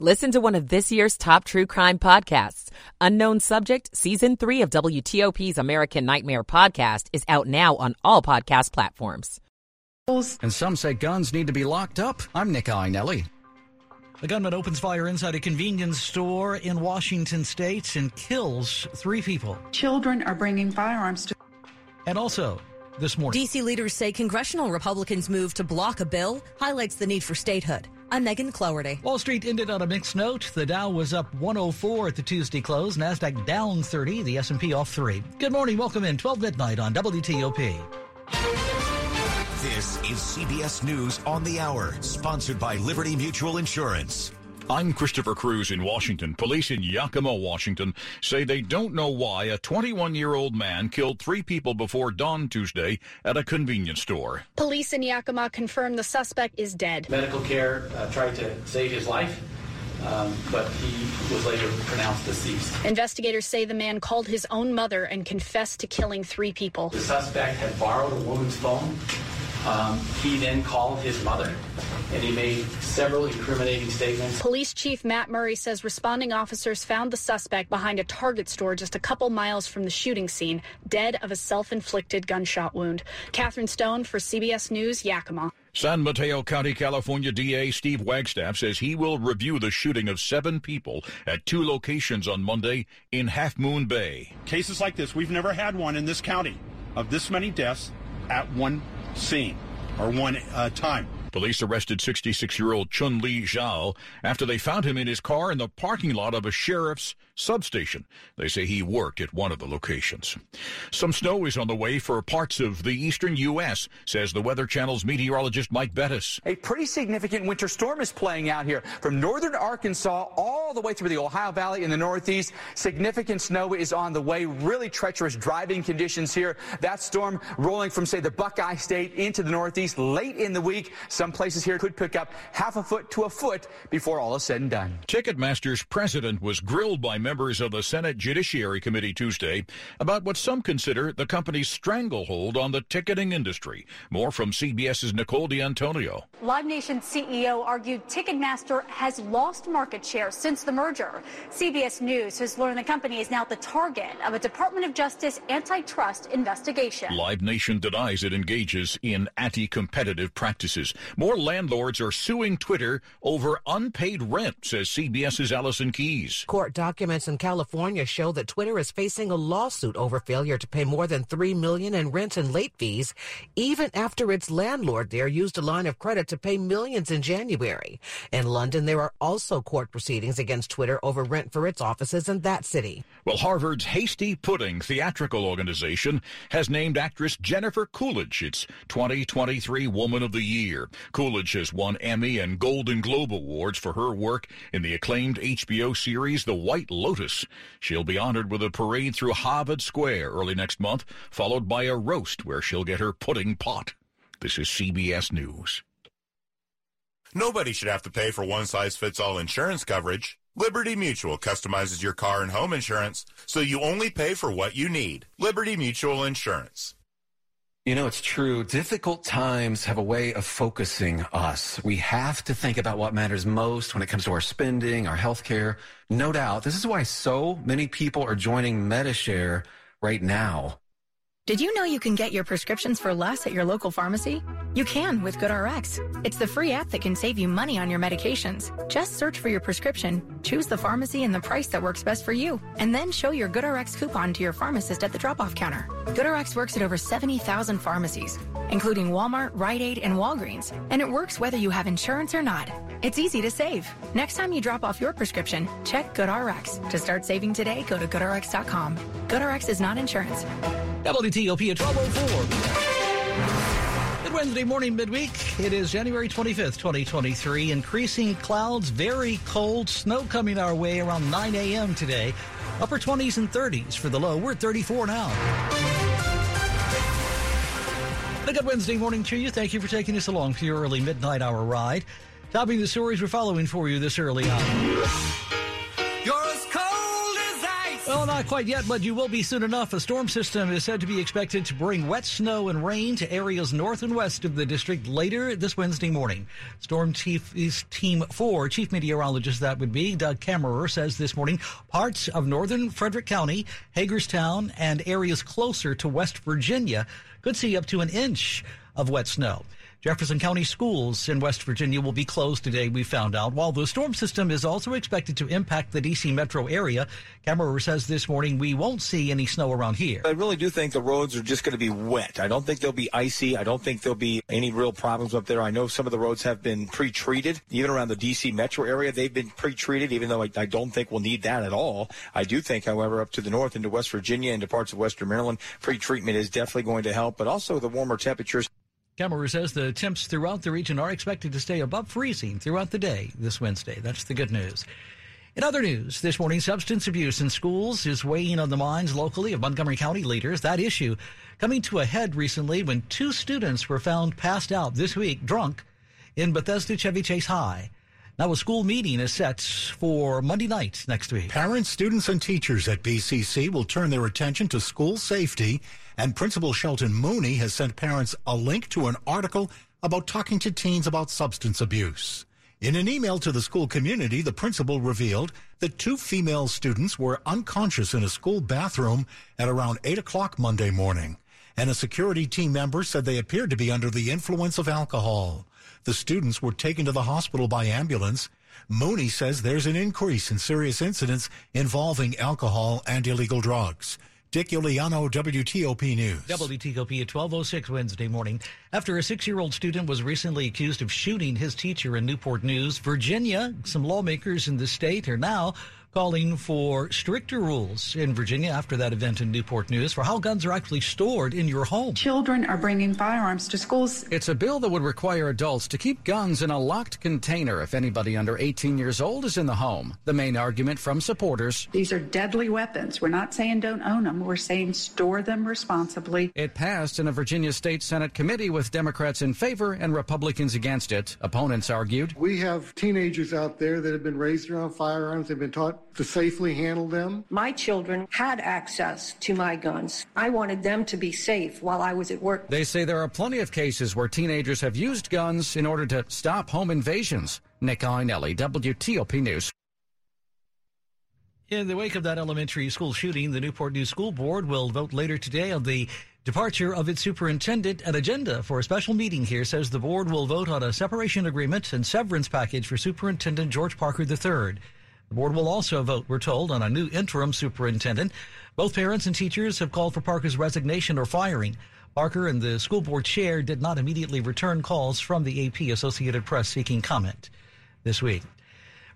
Listen to one of this year's top true crime podcasts. Unknown Subject, Season 3 of WTOP's American Nightmare podcast is out now on all podcast platforms. And some say guns need to be locked up. I'm Nick Iannelli. A gunman opens fire inside a convenience store in Washington state and kills three people. Children are bringing firearms to. And also, this morning. D.C. leaders say congressional Republicans' move to block a bill highlights the need for statehood. I'm Megan Cloherty. Wall Street ended on a mixed note. The Dow was up 104 at the Tuesday close. Nasdaq down 30. The S&P off 3. Good morning. Welcome in 12 midnight on WTOP. This is CBS News on the Hour, sponsored by Liberty Mutual Insurance. I'm Christopher Cruz in Washington. Police in Yakima, Washington say they don't know why a 21 year old man killed three people before dawn Tuesday at a convenience store. Police in Yakima confirm the suspect is dead. Medical care uh, tried to save his life. Um, but he was later pronounced deceased. Investigators say the man called his own mother and confessed to killing three people. The suspect had borrowed a woman's phone. Um, he then called his mother and he made several incriminating statements. Police Chief Matt Murray says responding officers found the suspect behind a Target store just a couple miles from the shooting scene, dead of a self inflicted gunshot wound. Catherine Stone for CBS News, Yakima. San Mateo County, California DA Steve Wagstaffe says he will review the shooting of seven people at two locations on Monday in Half Moon Bay. Cases like this, we've never had one in this county of this many deaths at one scene or one uh, time. Police arrested 66 year old Chun Li Zhao after they found him in his car in the parking lot of a sheriff's substation. They say he worked at one of the locations. Some snow is on the way for parts of the eastern U.S., says the Weather Channel's meteorologist Mike Bettis. A pretty significant winter storm is playing out here from northern Arkansas all the way through the Ohio Valley in the northeast. Significant snow is on the way. Really treacherous driving conditions here. That storm rolling from, say, the Buckeye State into the northeast late in the week. Some places here could pick up half a foot to a foot before all is said and done. Ticketmaster's president was grilled by members of the Senate Judiciary Committee Tuesday about what some consider the company's stranglehold on the ticketing industry. More from CBS's Nicole D'Antonio. Live Nation CEO argued Ticketmaster has lost market share since the merger. CBS News has learned the company is now the target of a Department of Justice antitrust investigation. Live Nation denies it engages in anti competitive practices. More landlords are suing Twitter over unpaid rent, says CBS's Allison Keyes. Court documents in California show that Twitter is facing a lawsuit over failure to pay more than 3 million in rent and late fees, even after its landlord there used a line of credit to pay millions in January. In London, there are also court proceedings against Twitter over rent for its offices in that city. Well, Harvard's Hasty Pudding Theatrical Organization has named actress Jennifer Coolidge its 2023 Woman of the Year. Coolidge has won Emmy and Golden Globe Awards for her work in the acclaimed HBO series The White Lotus. She'll be honored with a parade through Harvard Square early next month, followed by a roast where she'll get her pudding pot. This is CBS News. Nobody should have to pay for one size fits all insurance coverage. Liberty Mutual customizes your car and home insurance so you only pay for what you need. Liberty Mutual Insurance. You know, it's true. Difficult times have a way of focusing us. We have to think about what matters most when it comes to our spending, our health care. No doubt. This is why so many people are joining Medi-Share right now. Did you know you can get your prescriptions for less at your local pharmacy? You can with GoodRx. It's the free app that can save you money on your medications. Just search for your prescription, choose the pharmacy and the price that works best for you, and then show your GoodRx coupon to your pharmacist at the drop-off counter. GoodRx works at over 70,000 pharmacies, including Walmart, Rite Aid, and Walgreens, and it works whether you have insurance or not. It's easy to save. Next time you drop off your prescription, check GoodRx. To start saving today, go to goodrx.com. GoodRx is not insurance. WTOP at 1204. Good Wednesday morning, midweek. It is January 25th, 2023. Increasing clouds, very cold, snow coming our way around 9 a.m. today. Upper 20s and 30s for the low. We're at 34 now. And a good Wednesday morning to you. Thank you for taking us along for your early midnight hour ride. Topping the stories we're following for you this early on. Not quite yet, but you will be soon enough. A storm system is said to be expected to bring wet snow and rain to areas north and west of the district later this Wednesday morning. Storm Chief is Team 4, Chief Meteorologist that would be, Doug Kammerer, says this morning parts of northern Frederick County, Hagerstown, and areas closer to West Virginia could see up to an inch of wet snow. Jefferson County schools in West Virginia will be closed today, we found out. While the storm system is also expected to impact the D.C. metro area, Kammerer says this morning we won't see any snow around here. I really do think the roads are just going to be wet. I don't think they'll be icy. I don't think there'll be any real problems up there. I know some of the roads have been pre-treated. Even around the D.C. metro area, they've been pre-treated, even though I, I don't think we'll need that at all. I do think, however, up to the north into West Virginia and to parts of Western Maryland, pre-treatment is definitely going to help, but also the warmer temperatures. Kammerer says the temps throughout the region are expected to stay above freezing throughout the day this Wednesday. That's the good news. In other news, this morning, substance abuse in schools is weighing on the minds locally of Montgomery County leaders. That issue coming to a head recently when two students were found passed out this week, drunk, in Bethesda Chevy Chase High. Now, a school meeting is set for Monday night next week. Parents, students, and teachers at BCC will turn their attention to school safety, and Principal Shelton Mooney has sent parents a link to an article about talking to teens about substance abuse. In an email to the school community, the principal revealed that two female students were unconscious in a school bathroom at around 8 o'clock Monday morning, and a security team member said they appeared to be under the influence of alcohol. The students were taken to the hospital by ambulance. Mooney says there's an increase in serious incidents involving alcohol and illegal drugs. Dick Uliano, WTOP News. WTOP at 1206 Wednesday morning. After a six-year-old student was recently accused of shooting his teacher in Newport News, Virginia, some lawmakers in the state are now calling for stricter rules in Virginia after that event in Newport News for how guns are actually stored in your home. Children are bringing firearms to schools. It's a bill that would require adults to keep guns in a locked container if anybody under 18 years old is in the home. The main argument from supporters These are deadly weapons. We're not saying don't own them, we're saying store them responsibly. It passed in a Virginia State Senate committee with Democrats in favor and Republicans against it. Opponents argued. We have teenagers out there that have been raised around firearms. They've been taught to safely handle them. My children had access to my guns. I wanted them to be safe while I was at work. They say there are plenty of cases where teenagers have used guns in order to stop home invasions. Nick Iannelli, WTOP News. In the wake of that elementary school shooting, the Newport News School Board will vote later today on the departure of its superintendent. An agenda for a special meeting here says the board will vote on a separation agreement and severance package for Superintendent George Parker III. The board will also vote, we're told, on a new interim superintendent. Both parents and teachers have called for Parker's resignation or firing. Parker and the school board chair did not immediately return calls from the AP Associated Press seeking comment this week.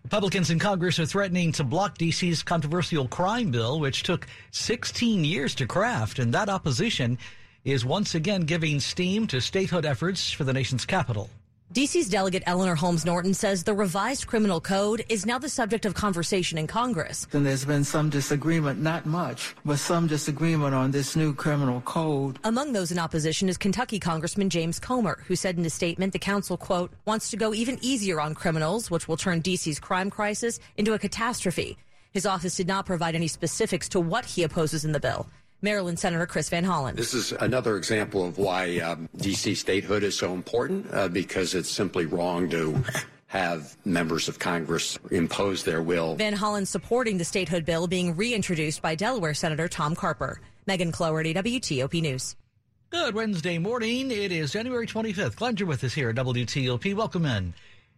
Republicans in Congress are threatening to block D.C.'s controversial crime bill, which took 16 years to craft, and that opposition is once again giving steam to statehood efforts for the nation's capital. DC's delegate Eleanor Holmes Norton says the revised criminal code is now the subject of conversation in Congress. And there's been some disagreement, not much, but some disagreement on this new criminal code. Among those in opposition is Kentucky Congressman James Comer, who said in a statement the council, quote, wants to go even easier on criminals, which will turn DC's crime crisis into a catastrophe. His office did not provide any specifics to what he opposes in the bill. Maryland Senator Chris Van Hollen. This is another example of why um, D.C. statehood is so important uh, because it's simply wrong to have members of Congress impose their will. Van Hollen supporting the statehood bill being reintroduced by Delaware Senator Tom Carper. Megan Cloherty, WTOP News. Good Wednesday morning. It is January 25th. Glad you're with us here at WTOP. Welcome in.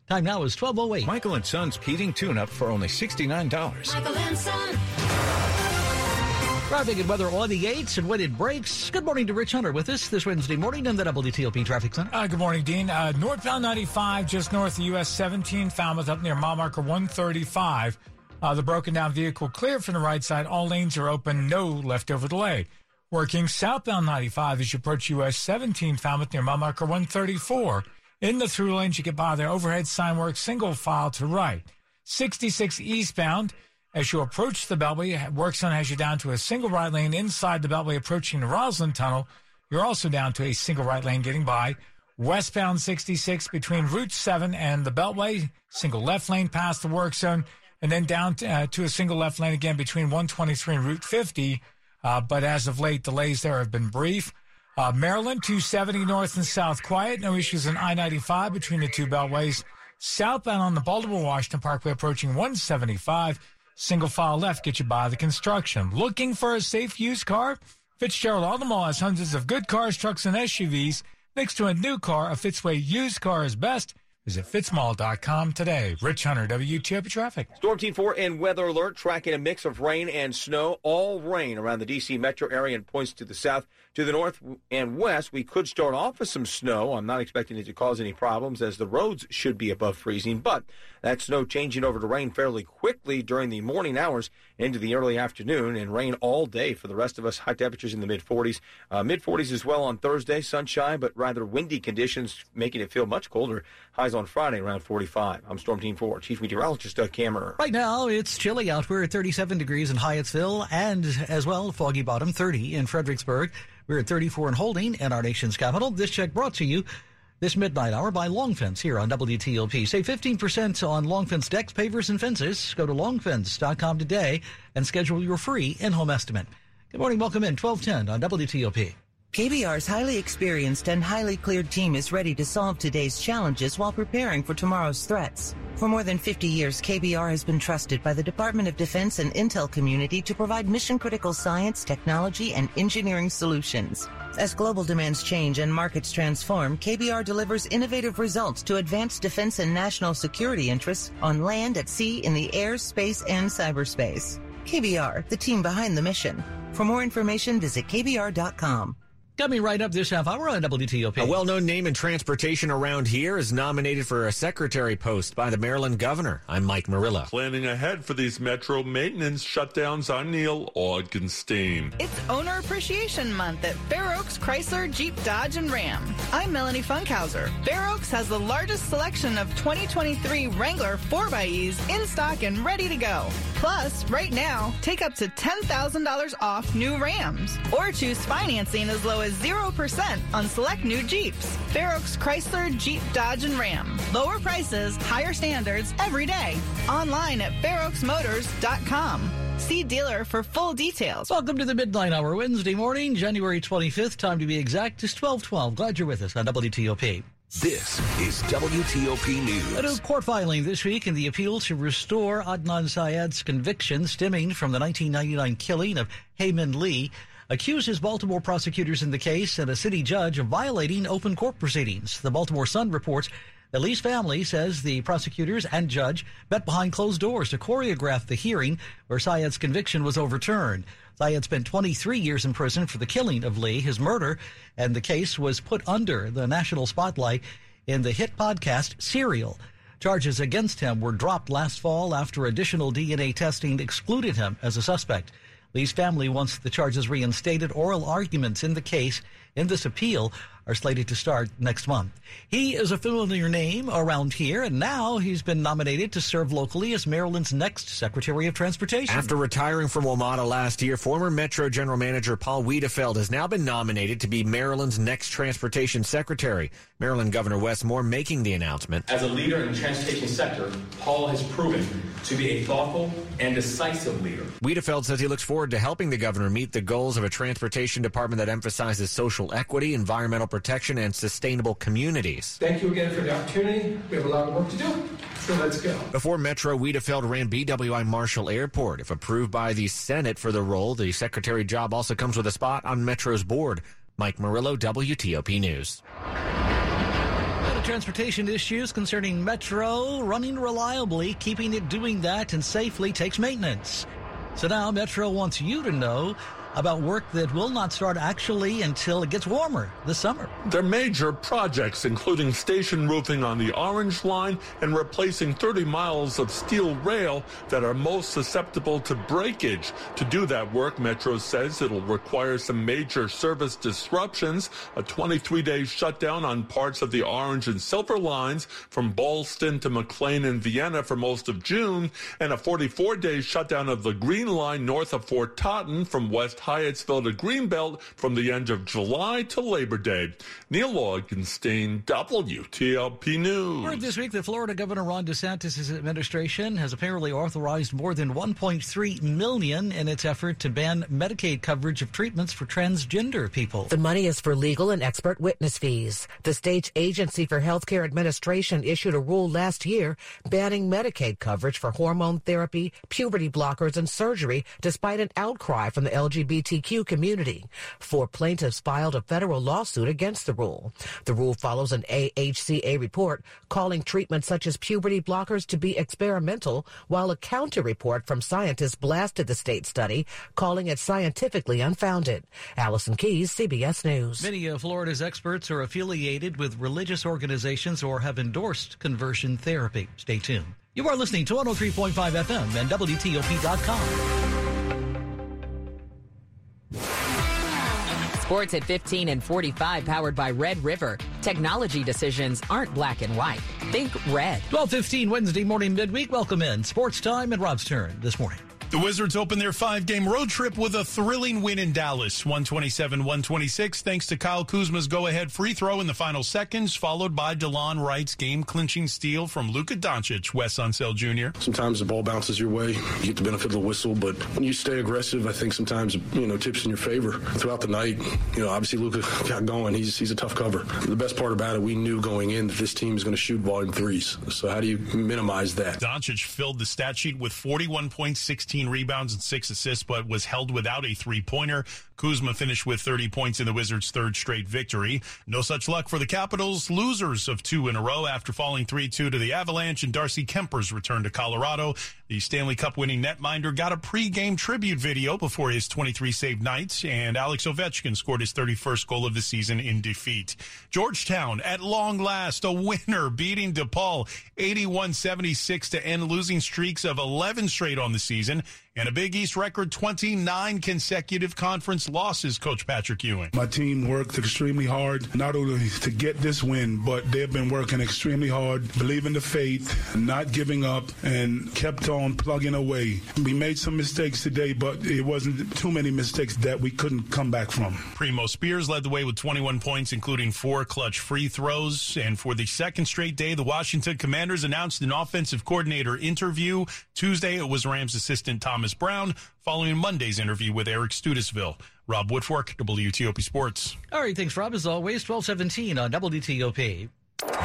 Time now is 1208. Michael and Son's heating tune-up for only $69. Michael and Son. Traffic and weather on the 8s and when it breaks. Good morning to Rich Hunter with us this Wednesday morning in the WTOP Traffic Center. Uh, good morning, Dean. Uh, northbound 95, just north of US 17, Falmouth up near mile marker 135. Uh, the broken down vehicle cleared from the right side. All lanes are open, no leftover delay. Working southbound 95 as you approach US 17, Falmouth near mile marker 134. In the through lanes, you get by there. Overhead sign work, single file to right. 66 eastbound. As you approach the Beltway, work zone has you down to a single right lane inside the Beltway approaching the Rosslyn Tunnel. You're also down to a single right lane getting by. Westbound 66 between Route 7 and the Beltway, single left lane past the work zone. and then down to, uh, to a single left lane again between 123 and Route 50. Uh, but as of late, delays there have been brief. Uh, Maryland, 270 north and south, quiet. No issues in I 95 between the two beltways. Southbound on the Baltimore Washington Parkway approaching 175. Single file left get you by the construction. Looking for a safe used car? Fitzgerald Auto has hundreds of good cars, trucks, and SUVs. Next to a new car, a Fitzway used car is best. Visit fitzmall.com today. Rich Hunter, WTOP Traffic. Storm Team 4 and weather alert tracking a mix of rain and snow. All rain around the D.C. metro area and points to the south. To the north and west, we could start off with some snow. I'm not expecting it to cause any problems as the roads should be above freezing, but that snow changing over to rain fairly quickly during the morning hours into the early afternoon and rain all day for the rest of us. High temperatures in the mid 40s. Uh, mid 40s as well on Thursday. Sunshine, but rather windy conditions making it feel much colder. Highs on Friday around 45. I'm Storm Team 4, Chief Meteorologist Doug Kammerer. Right now, it's chilly out. We're at 37 degrees in Hyattsville and as well, Foggy Bottom 30 in Fredericksburg. We're at 34 in Holding in our nation's capital. This check brought to you this midnight hour by Longfence here on WTOP. Save 15% on Longfence decks, pavers, and fences. Go to longfence.com today and schedule your free in-home estimate. Good morning. Welcome in 1210 on WTOP. KBR's highly experienced and highly cleared team is ready to solve today's challenges while preparing for tomorrow's threats. For more than 50 years, KBR has been trusted by the Department of Defense and Intel community to provide mission critical science, technology, and engineering solutions. As global demands change and markets transform, KBR delivers innovative results to advance defense and national security interests on land, at sea, in the air, space, and cyberspace. KBR, the team behind the mission. For more information, visit KBR.com. Coming right up this half hour on WTOP. A well known name in transportation around here is nominated for a secretary post by the Maryland governor. I'm Mike Murillo. Planning ahead for these metro maintenance shutdowns, I'm Neil Augenstein. It's Owner Appreciation Month at Fair Oaks Chrysler, Jeep, Dodge, and Ram. I'm Melanie Funkhauser. Fair Oaks has the largest selection of 2023 Wrangler 4xEs in stock and ready to go. Plus, right now, take up to $10,000 off new Rams or choose financing as low as 0% on select new Jeeps. Fair Oaks Chrysler, Jeep, Dodge, and Ram. Lower prices, higher standards every day. Online at fairoaksmotors.com. See dealer for full details. Welcome to the Midnight Hour, Wednesday morning, January 25th. Time to be exact is 1212. Glad you're with us on WTOP. This is WTOP News. A new court filing this week in the appeal to restore Adnan Syed's conviction stemming from the 1999 killing of Hae Min Lee accuses Baltimore prosecutors in the case and a city judge of violating open court proceedings. The Baltimore Sun reports that Lee's family says the prosecutors and judge met behind closed doors to choreograph the hearing where Syed's conviction was overturned. Syed spent 23 years in prison for the killing of Lee, his murder, and the case was put under the national spotlight in the hit podcast Serial. Charges against him were dropped last fall after additional DNA testing excluded him as a suspect. Lee's family wants the charges reinstated. Oral arguments in the case in this appeal are slated to start next month. He is a familiar name around here, and now he's been nominated to serve locally as Maryland's next Secretary of Transportation. After retiring from WMATA last year, former Metro General Manager Paul Wiedefeld has now been nominated to be Maryland's next Transportation Secretary. Maryland Governor Wes Moore making the announcement. As a leader in the transportation sector, Paul has proven to be a thoughtful and decisive leader. Wiedefeld says he looks forward to helping the governor meet the goals of a transportation department that emphasizes social equity, environmental protection, and sustainable communities. Thank you again for the opportunity. We have a lot of work to do, so let's go. Before Metro, Wiedefeld ran BWI Marshall Airport. If approved by the Senate for the role, the secretary job also comes with a spot on Metro's board. Mike Murillo, WTOP News. Transportation issues concerning Metro running reliably, keeping it doing that and safely takes maintenance. So now Metro wants you to know about work that will not start actually until it gets warmer this summer. Their major projects, including station roofing on the Orange Line and replacing 30 miles of steel rail that are most susceptible to breakage. To do that work, Metro says it'll require some major service disruptions, a 23-day shutdown on parts of the Orange and Silver lines from Ballston to McLean and Vienna for most of June, and a 44-day shutdown of the Green Line north of Fort Totten from West Hyattsville to Greenbelt from the end of July to Labor Day. Neil Augenstein, WTOP News. Word this week that Florida Governor Ron DeSantis' administration has apparently authorized more than 1.3 million in its effort to ban Medicaid coverage of treatments for transgender people. The money is for legal and expert witness fees. The state's Agency for Healthcare Administration issued a rule last year banning Medicaid coverage for hormone therapy, puberty blockers, and surgery, despite an outcry from the LGBTQ community. Four plaintiffs filed a federal lawsuit against the rule. The rule follows an AHCA report calling treatments such as puberty blockers to be experimental, while a counter report from scientists blasted the state study, calling it scientifically unfounded. Allison Keyes, CBS News. Many of Florida's experts are affiliated with religious organizations or have endorsed conversion therapy. Stay tuned. You are listening to 103.5 FM and WTOP.com. Sports at 15 and 45, powered by Red River. Technology decisions aren't black and white. Think red. 1215 Wednesday morning midweek. Welcome in. Sports time and Rob's turn this morning. The Wizards open their five game road trip with a thrilling win in Dallas, 127 126, thanks to Kyle Kuzma's go ahead free throw in the final seconds, followed by DeLon Wright's game clinching steal from Luka Doncic, Wes Unseld Jr. Sometimes the ball bounces your way, you get the benefit of the whistle, but when you stay aggressive, I think sometimes, you know, tips in your favor. Throughout the night, you know, obviously Luka got going. He's, he's a tough cover. The best part about it, we knew going in that this team is going to shoot volume threes. So how do you minimize that? Doncic filled the stat sheet with 41 points, 16 rebounds, and six assists, but was held without a three pointer. Kuzma finished with 30 points in the Wizards' third straight victory. No such luck for the Capitals, losers of two in a row after falling 3 2 to the Avalanche and Darcy Kuemper's return to Colorado. The Stanley Cup winning netminder got a pregame tribute video before his 23 save night, and Alex Ovechkin scored his 31st goal of the season in defeat. Georgetown, at long last, a winner, beating DePaul 81 76 to end losing streaks of 11 straight on the season and a Big East record 29 consecutive conference losses, Coach Patrick Ewing. My team worked extremely hard, not only to get this win, but they've been working extremely hard, believing the faith, not giving up, and kept on plugging away. We made some mistakes today, but it wasn't too many mistakes that we couldn't come back from. Primo Spears led the way with 21 points, including four clutch free throws. And for the second straight day, the Washington Commanders announced an offensive coordinator interview. Tuesday, it was Rams assistant Thomas Brown following Monday's interview with Eric Studesville. Rob Woodfork, WTOP Sports. All right, thanks, Rob. As always, 1217 on WTOP.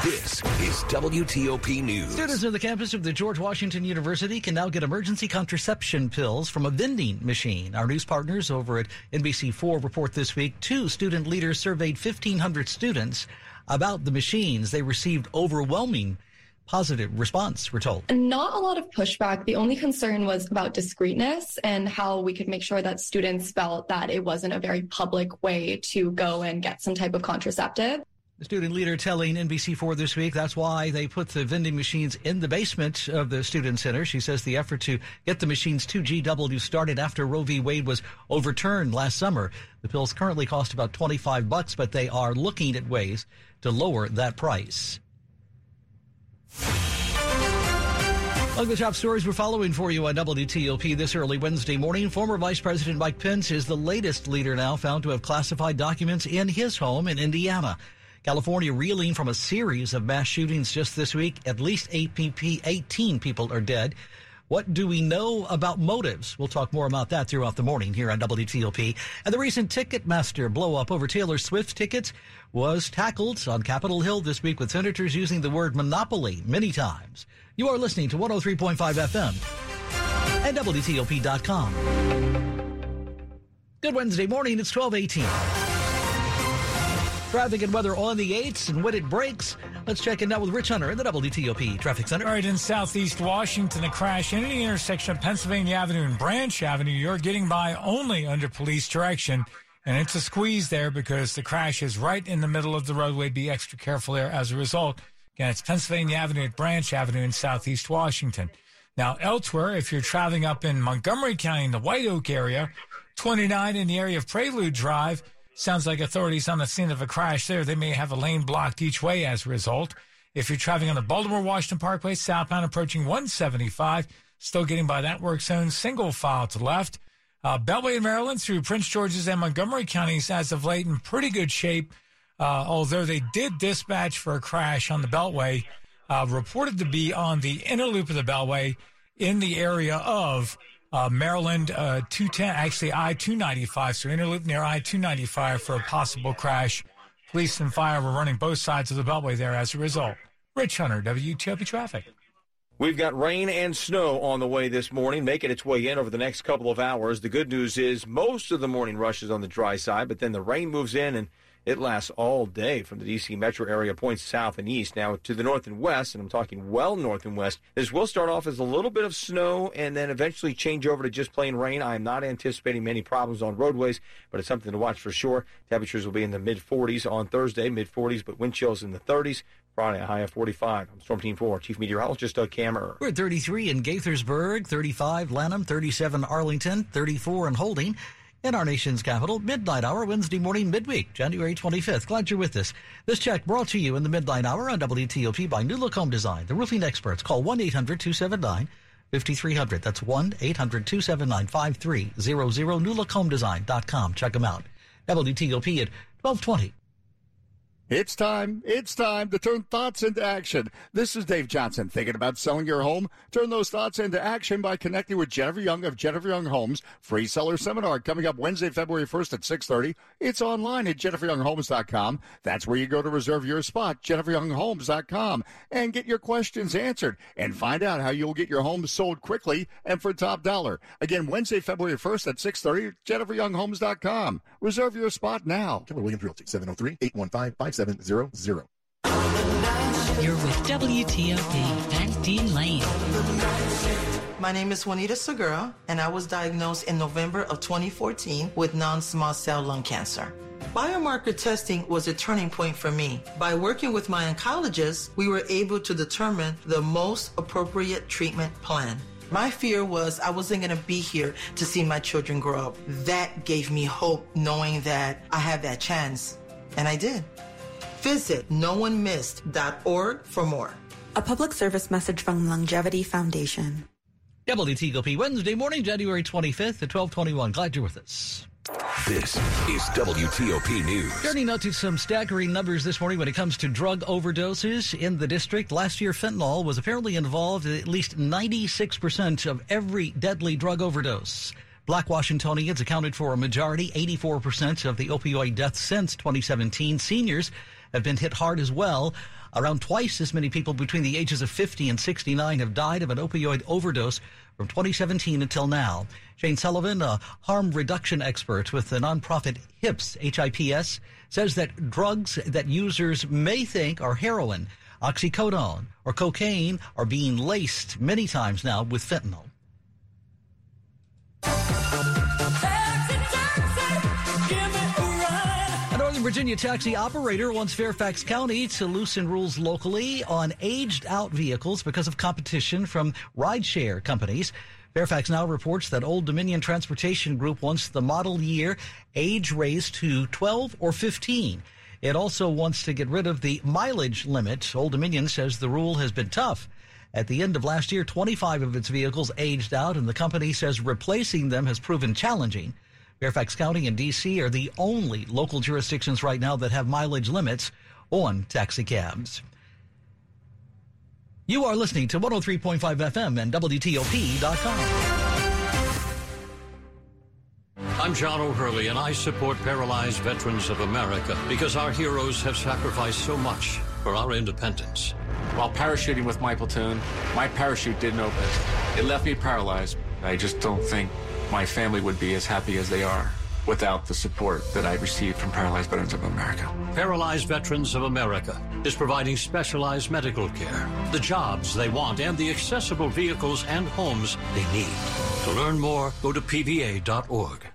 This is WTOP News. Students on the campus of the George Washington University can now get emergency contraception pills from a vending machine. Our news partners over at NBC4 report this week two student leaders surveyed 1,500 students about the machines. They received overwhelming positive response, we're told. Not a lot of pushback. The only concern was about discreetness and how we could make sure that students felt that it wasn't a very public way to go and get some type of contraceptive. The student leader telling NBC4 this week that's why they put the vending machines in the basement of the student center. She says the effort to get the machines to GW started after Roe v. Wade was overturned last summer. The pills currently cost about 25 bucks, but they are looking at ways to lower that price. Among the top stories we're following for you on WTOP this early Wednesday morning, former Vice President Mike Pence is the latest leader now found to have classified documents in his home in Indiana. California reeling from a series of mass shootings just this week. At least APP 18 people are dead. What do we know about motives? We'll talk more about that throughout the morning here on WTOP. And the recent Ticketmaster blow up over Taylor Swift tickets was tackled on Capitol Hill this week with senators using the word monopoly many times. You are listening to 103.5 FM and WTOP.com. Good Wednesday morning. It's 1218. Traffic and weather on the 8s and when it breaks. Let's check in now with Rich Hunter in the WTOP Traffic Center. All right, in southeast Washington, a crash in the intersection of Pennsylvania Avenue and Branch Avenue. You're getting by only under police direction. And it's a squeeze there because the crash is right in the middle of the roadway. Be extra careful there as a result. Again, it's Pennsylvania Avenue at Branch Avenue in southeast Washington. Now, elsewhere, if you're traveling up in Montgomery County in the White Oak area, 29 in the area of Prelude Drive, sounds like authorities on the scene of a crash there. They may have a lane blocked each way as a result. If you're traveling on the Baltimore Washington Parkway, southbound approaching 175, still getting by that work zone, single file to left. Uh, Beltway in Maryland through Prince George's and Montgomery counties as of late in pretty good shape, uh, although they did dispatch for a crash on the Beltway, uh, reported to be on the inner loop of the Beltway in the area of uh, Maryland uh, 210, actually I 295, so inner loop near I 295 for a possible crash. Police and fire were running both sides of the Beltway there as a result. Rich Hunter, WTOP Traffic. We've got rain and snow on the way this morning, making its way in over the next couple of hours. The good news is most of the morning rush is on the dry side, but then the rain moves in and it lasts all day from the D.C. metro area, points south and east. Now, to the north and west, and I'm talking well north and west, this will start off as a little bit of snow and then eventually change over to just plain rain. I am not anticipating many problems on roadways, but it's something to watch for sure. Temperatures will be in the mid 40s on Thursday, mid 40s, but wind chills in the 30s. Friday, a high of 45. I'm Storm Team 4, Chief Meteorologist Doug Kammerer. We're at 33 in Gaithersburg, 35 Lanham, 37 Arlington, 34 in Holding. In our nation's capital, midnight hour, Wednesday morning, midweek, January 25th. Glad you're with us. This check brought to you in the midnight hour on WTOP by New Look Home Design, the roofing experts. Call 1 800 279 5300. That's 1 800 279 5300. NewLookHomeDesign.com. Check them out. WTOP at 1220. It's time. It's time to turn thoughts into action. This is Dave Johnson. Thinking about selling your home? Turn those thoughts into action by connecting with Jennifer Young of Jennifer Young Homes. Free seller seminar coming up Wednesday, February 1st at 6:30. It's online at jenniferyounghomes.com. That's where you go to reserve your spot. jenniferyounghomes.com and get your questions answered and find out how you'll get your home sold quickly and for top dollar. Again, Wednesday, February 1st at 6:30. jenniferyounghomes.com. Reserve your spot now. Keller Williams Realty 703 815 5700. You're with WTOP and Dean Lane. My name is Juanita Segura, and I was diagnosed in November of 2014 with non-small cell lung cancer. Biomarker testing was a turning point for me. By working with my oncologist, we were able to determine the most appropriate treatment plan. My fear was I wasn't going to be here to see my children grow up. That gave me hope knowing that I had that chance, and I did. Visit noonemissed.org for more. A public service message from LUNGevity Foundation. WTOP Wednesday morning, January 25th at 1221. Glad you're with us. This is WTOP News. Turning now to some staggering numbers this morning when it comes to drug overdoses in the district. Last year, fentanyl was apparently involved in at least 96% of every deadly drug overdose. Black Washingtonians accounted for a majority, 84% of the opioid deaths since 2017. Seniors have been hit hard as well. Around twice as many people between the ages of 50 and 69 have died of an opioid overdose from 2017 until now. Shane Sullivan, a harm reduction expert with the nonprofit HIPS, H-I-P-S, says that drugs that users may think are heroin, oxycodone, or cocaine are being laced many times now with fentanyl. Virginia taxi operator wants Fairfax County to loosen rules locally on aged out vehicles because of competition from rideshare companies. Fairfax now reports that Old Dominion Transportation Group wants the model year age raised to 12 or 15. It also wants to get rid of the mileage limit. Old Dominion says the rule has been tough. At the end of last year, 25 of its vehicles aged out, and the company says replacing them has proven challenging. Fairfax County and D.C. are the only local jurisdictions right now that have mileage limits on taxicabs. You are listening to 103.5 FM and WTOP.com. I'm John O'Hurley, and I support Paralyzed Veterans of America because our heroes have sacrificed so much for our independence. While parachuting with my platoon, my parachute didn't open. It left me paralyzed. I just don't think my family would be as happy as they are without the support that I received from Paralyzed Veterans of America. Paralyzed Veterans of America is providing specialized medical care, the jobs they want, and the accessible vehicles and homes they need. To learn more, go to pva.org.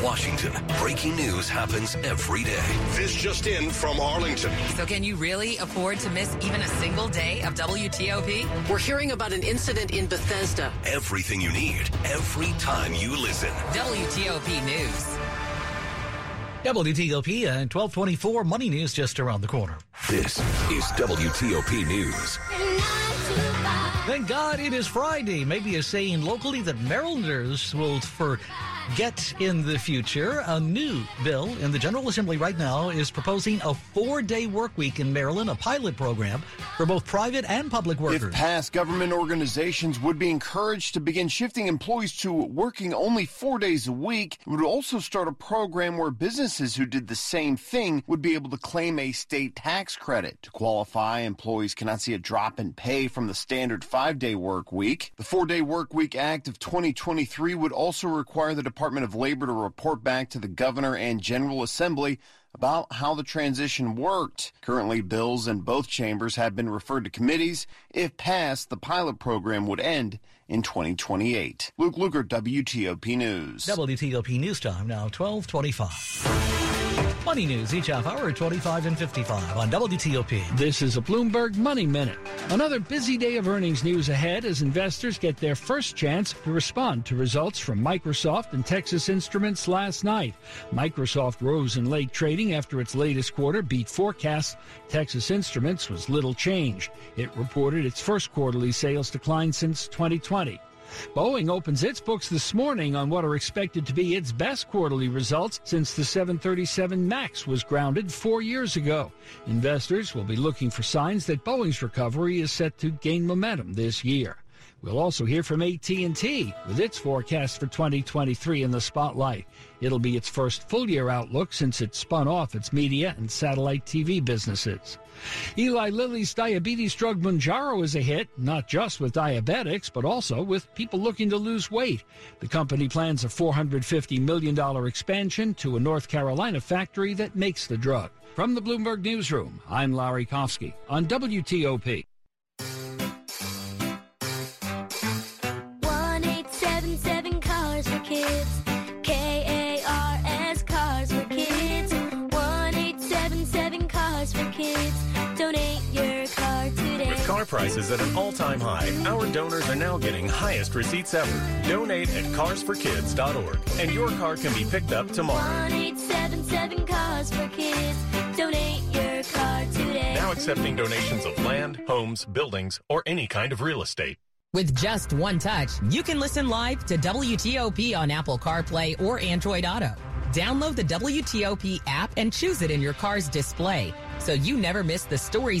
In Washington, breaking news happens every day. This just in from Arlington. So, can you really afford to miss even a single day of WTOP? We're hearing about an incident in Bethesda. Everything you need, every time you listen. WTOP News. WTOP and 1224 Money News just around the corner. This is WTOP News. Thank God it is Friday. Maybe a saying locally that Marylanders will forget in the future. A new bill in the General Assembly right now is proposing a four day work week in Maryland, a pilot program for both private and public workers. If passed, government organizations would be encouraged to begin shifting employees to working only four days a week. It would also start a program where businesses who did the same thing would be able to claim a state tax credit. To qualify, employees cannot see a drop in pay from the standard five day work week. The Four Day Work Week Act of 2023 would also require the Department of Labor to report back to the governor and General Assembly about how the transition worked. Currently, bills in both chambers have been referred to committees. If passed, the pilot program would end in 2028. Luke Lukert, WTOP News. WTOP News Time now 1225. Money news each half hour at 25 and 55 on WTOP. This is a Bloomberg Money Minute. Another busy day of earnings news ahead as investors get their first chance to respond to results from Microsoft and Texas Instruments last night. Microsoft rose in late trading after its latest quarter beat forecasts. Texas Instruments was little changed. It reported its first quarterly sales decline since 2020. Boeing opens its books this morning on what are expected to be its best quarterly results since the 737 MAX was grounded four years ago. Investors will be looking for signs that Boeing's recovery is set to gain momentum this year. We'll also hear from AT&T with its forecast for 2023 in the spotlight. It'll be its first full-year outlook since it spun off its media and satellite TV businesses. Eli Lilly's diabetes drug Mounjaro is a hit, not just with diabetics, but also with people looking to lose weight. The company plans a $450 million expansion to a North Carolina factory that makes the drug. From the Bloomberg Newsroom, I'm Larry Kofsky on WTOP. Prices at an all-time high, our donors are now getting highest receipts ever. Donate at carsforkids.org, and your car can be picked up tomorrow. One eight seven seven cars for kids. Donate your car today. Now accepting donations of land, homes, buildings, or any kind of real estate. With just one touch, you can listen live to WTOP on Apple CarPlay or Android Auto. Download the WTOP app and choose it in your car's display so you never miss the stories